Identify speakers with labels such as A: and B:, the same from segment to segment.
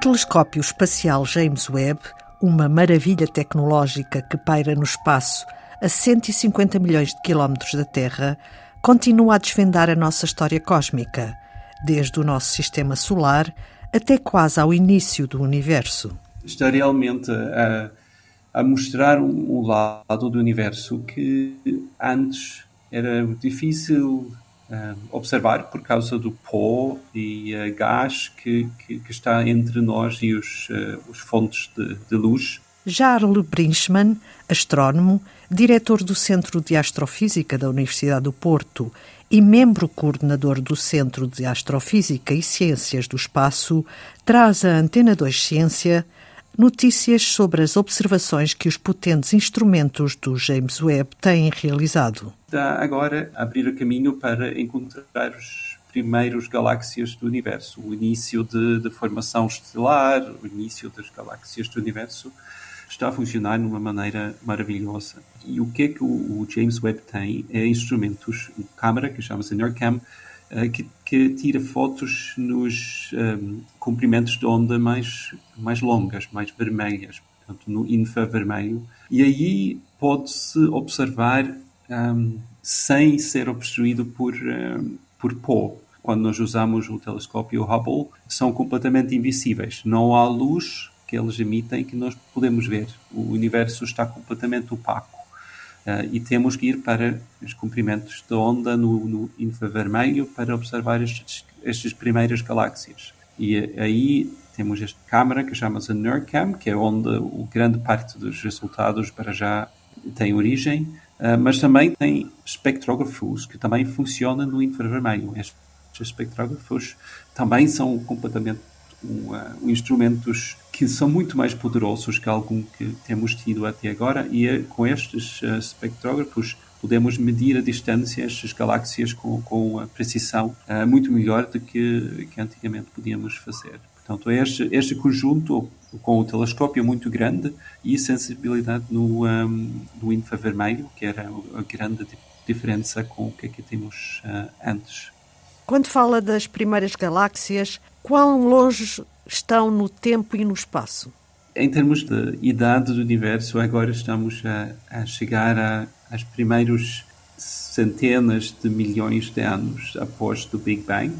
A: telescópio espacial James Webb, uma maravilha tecnológica que paira no espaço a 150 milhões de quilómetros da Terra, continua a desvendar a nossa história cósmica, desde o nosso sistema solar até quase ao início do universo.
B: Está realmente a, a mostrar um, um lado do universo que antes era difícil observar por causa do pó e uh, gás que, que, que, está entre nós e os, uh, os fontes de, de luz.
A: Jarl Brinchmann, astrónomo, diretor do Centro de Astrofísica da Universidade do Porto e membro coordenador do Centro de Astrofísica e Ciências do Espaço, traz a Antena 2 Ciência notícias sobre as observações que os potentes instrumentos do James Webb têm realizado.
B: Está agora a abrir o caminho para encontrar os primeiros galáxias do universo, o início de, de formação estelar, o início das galáxias do universo está a funcionar de uma maneira maravilhosa. E o que é que o, James Webb tem é instrumentos, uma câmera que chama-se NERCam, que, que, tira fotos nos um, ehm, comprimentos de onda mais, mais longas, mais vermelhas, portanto, no infravermelho. E aí pode-se observar um, ehm, sem ser obstruído por, um, ehm, por pó. Quando nós usamos o telescópio Hubble, são completamente invisíveis. Não há luz que eles emitem que nós podemos ver. O universo está completamente opaco. Uh, e temos que ir para os comprimentos da onda no, no infravermelho para observar estes, estas primeiras galáxias. E aí temos esta câmara que chama-se NERCam, que é onde o grande parte dos resultados para já tem origem, uh, mas também tem espectrógrafos que também funcionam no infravermelho. Estes espectrógrafos também são completamente um, uh, instrumentos que são muito mais poderosos que algum que temos tido até agora e é, com estes uh, espectrógrafos podemos medir a distância estas galáxias com, com a precisão uh, muito melhor do que, que antigamente podíamos fazer. Portanto, este, este conjunto com o telescópio muito grande e sensibilidade no, um, no infravermelho, que era a grande diferença com o que é que temos uh, antes.
A: Quando fala das primeiras galáxias, quão longe estão no tempo e no espaço?
B: Em termos de idade do universo, agora estamos a, a chegar às primeiros centenas de milhões de anos após o Big Bang.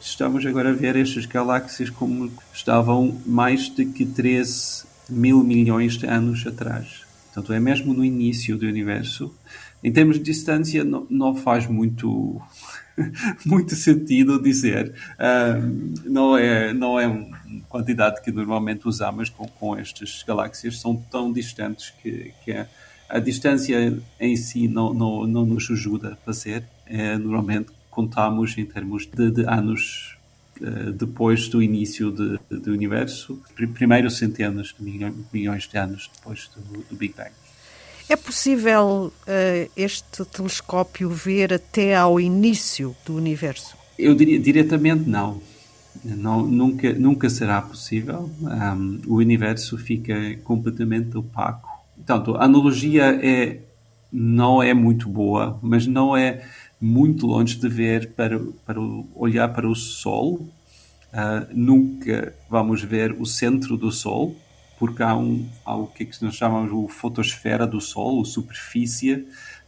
B: Estamos agora a ver estas galáxias como estavam mais de que 13 mil milhões de anos atrás. Portanto, é mesmo no início do universo. Em termos de distância, não, não faz muito muito sentido dizer. Uh, não, é, não é uma quantidade que normalmente usamos com, com estas galáxias, são tão distantes que, que a, a, distância em si não, não, não nos ajuda a fazer. É, normalmente contamos em termos de, de anos uh, depois do início de, de, do universo, primeiro centenas de milhões, milhões de anos depois do, do Big Bang.
A: É possível uh, este telescópio ver até ao início do universo?
B: Eu diria diretamente não. não nunca, nunca será possível. Um, o universo fica completamente opaco. Portanto, a analogia é, não é muito boa, mas não é muito longe de ver para, para olhar para o Sol. Uh, nunca vamos ver o centro do Sol, porque há, um, o que, é que nós chamamos o fotosfera do Sol, a superfície,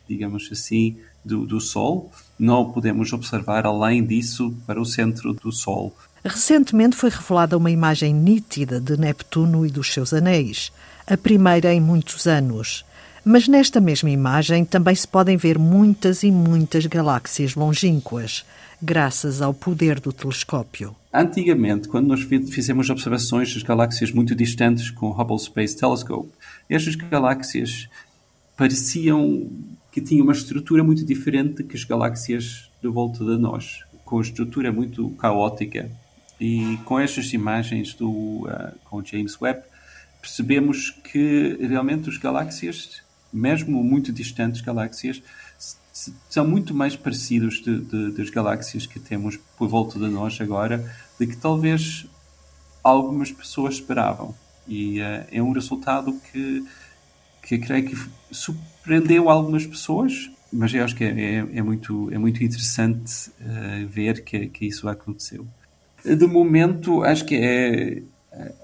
B: digamos assim, do, do Sol. Não podemos observar além disso para o centro do Sol.
A: Recentemente foi revelada uma imagem nítida de Neptuno e dos seus anéis, a primeira em muitos anos. Mas nesta mesma imagem também se podem ver muitas e muitas galáxias longínquas, graças ao poder do telescópio.
B: Antigamente, quando nós fizemos observações das galáxias muito distantes com o Hubble Space Telescope, estas galáxias pareciam que tinham uma estrutura muito diferente que as galáxias de volta de nós, com estrutura muito caótica. E com estas imagens do uh, com James Webb, percebemos que realmente as galáxias, mesmo muito distantes galáxias, são muito mais parecidos de, de, das galáxias que temos por volta de nós agora do que talvez algumas pessoas esperavam. E uh, é um resultado que, que creio que surpreendeu algumas pessoas, mas eu acho que é, é, é muito, é muito interessante uh, ver que, que isso aconteceu. De momento, acho que é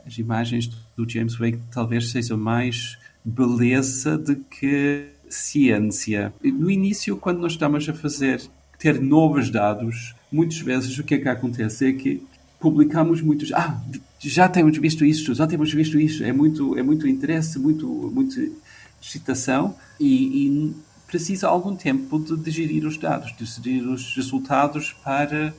B: as imagens do James Webb talvez sejam mais beleza do que ciência. No início, quando nós estamos a fazer, ter novos dados, muitas vezes o que é que acontece é que publicamos muitos, ah, já temos visto isto, já temos visto isto, é muito, é muito interesse, muito, muito excitação e, e precisa algum tempo de digerir os dados, de digerir os resultados para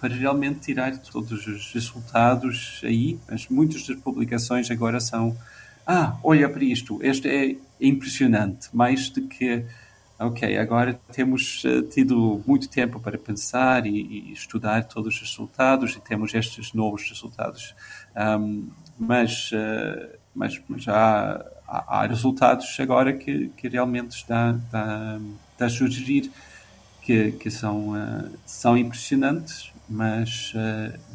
B: para realmente tirar todos os resultados aí. Mas muitas das publicações agora são ah, olha para isto, este é impressionante, mais do que ok, agora temos uh, tido muito tempo para pensar e, e, estudar todos os resultados e temos estes novos resultados. Um, mas, uh, mas, mas há, há, resultados agora que, que realmente está a sugerir que, que são, uh, são impressionantes, mas,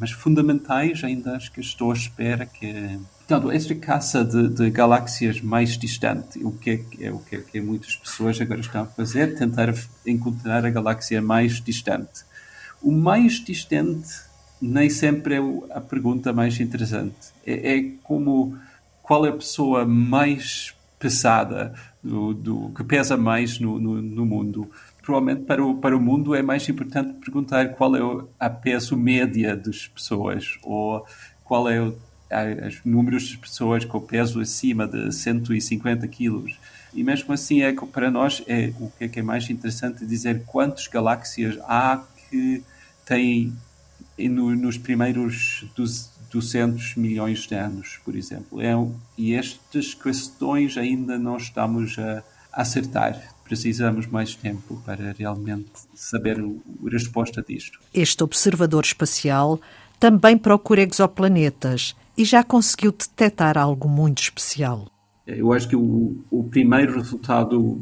B: mas fundamentais. Ainda acho que estou à espera que Portanto, esta caça de, de, galáxias mais distante, o que, é, é, o que, é que muitas pessoas agora estão a fazer, tentar encontrar a galáxia mais distante. O mais distante nem sempre é a pergunta mais interessante. É, é como qual é a pessoa mais pesada, do, do que pesa mais no, no, no, mundo. Provavelmente para o, para o mundo é mais importante perguntar qual é a peso média das pessoas ou qual é o os números de pessoas com peso acima de 150 quilos. E mesmo assim, é para nós é o que é, que é mais interessante dizer quantas galáxias há que têm no, nos primeiros 200 milhões de anos, por exemplo. É, e estas questões ainda não estamos a acertar. Precisamos mais tempo para realmente saber a resposta disto.
A: Este observador espacial também procura exoplanetas e já conseguiu detectar algo muito especial.
B: Eu acho que o, o primeiro resultado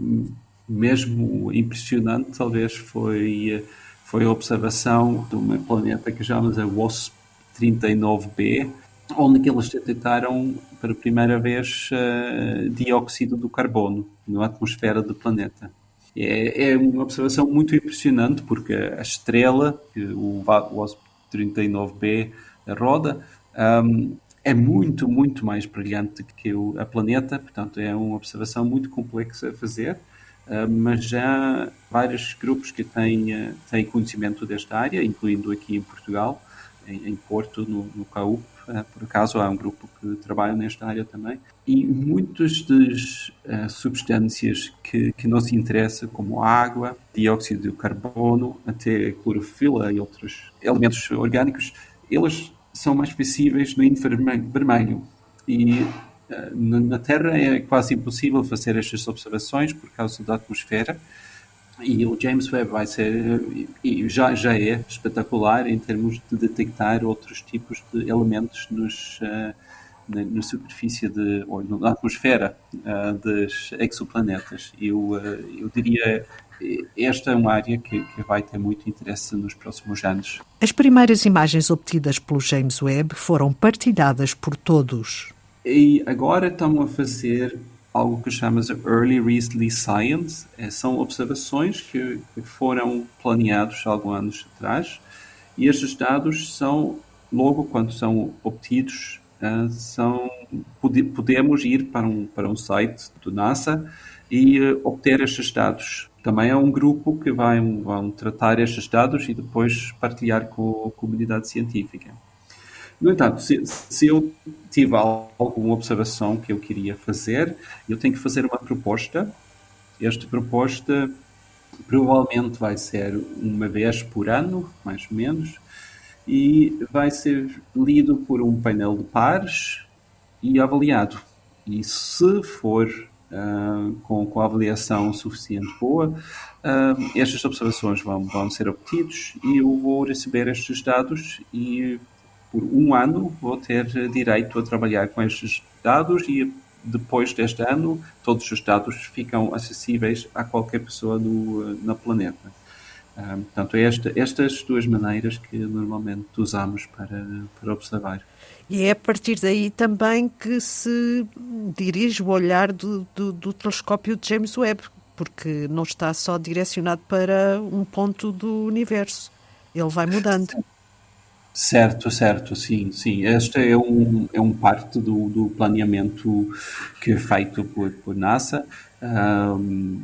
B: mesmo impressionante talvez foi, foi a observação de uma planeta que chamamos a WASP 39b, onde eles detectaram pela primeira vez uh, dióxido do carbono na atmosfera do planeta. É, é, uma observação muito impressionante porque a estrela o WASP 39b roda um, é muito, muito mais brilhante que o a planeta, portanto é uma observação muito complexa a fazer, uh, mas já vários grupos que têm, uh, têm conhecimento desta área, incluindo aqui em Portugal, em, em Porto, no, no CAUP, uh, por acaso há um grupo que trabalha nesta área também, e muitas das substâncias que, que nos interessam, como água, dióxido de carbono, até clorofila e outros elementos orgânicos, eles são mais visíveis no infravermelho. E uh, na Terra é quase impossível fazer estas observações por causa da atmosfera. E o James Webb vai ser, e já, já é espetacular em termos de detectar outros tipos de elementos nos, uh, na, na, superfície de, ou na atmosfera uh, dos exoplanetas. Eu, eu diria esta é uma área que, que, vai ter muito interesse nos próximos anos.
A: As primeiras imagens obtidas pelo James Webb foram partilhadas por todos.
B: E agora estamos a fazer algo que chamamos Early Recently Science. É, são observações que, que foram planeados alguns anos atrás e estes dados são, logo quando são obtidos, uh, são, pode, podemos ir para um, para um site do NASA e uh, obter estes dados também é um grupo que vai, vão tratar estes dados e depois partilhar com a comunidade científica. No entanto, se, se eu tiver alguma observação que eu queria fazer, eu tenho que fazer uma proposta. Esta proposta provavelmente vai ser uma vez por ano, mais ou menos, e vai ser lido por um painel de pares e avaliado. E se for uh, com, com a avaliação suficiente boa, uh, estas observações vão, vão ser obtidos e eu vou receber estes dados e por um ano vou ter direito a trabalhar com estes dados e depois deste ano todos os dados ficam acessíveis a qualquer pessoa no, na planeta. Um, portanto, é esta, estas duas maneiras que normalmente usamos para, para observar.
A: E é a partir daí também que se dirige o olhar do, do, do telescópio de James Webb, porque não está só direcionado para um ponto do universo. Ele vai mudando.
B: Certo, certo, sim, sim. Este é um, é um parte do, do planeamento que é feito por, por NASA, um,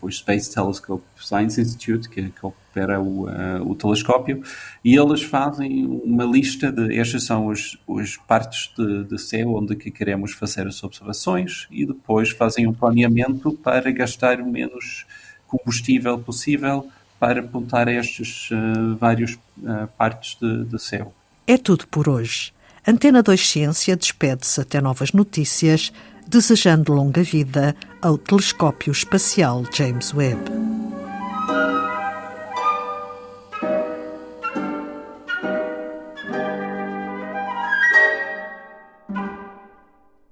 B: por Space Telescope Science Institute, que, que opera o, uh, o telescópio, e eles fazem uma lista de estas são as, as partes de, de céu onde que queremos fazer as observações e depois fazem um planeamento para gastar o menos combustível possível para apontar estas uh, várias uh, partes de, de céu.
A: É tudo por hoje. Antena 2 Ciência despede-se até novas notícias, desejando longa vida ao telescópio espacial James Webb.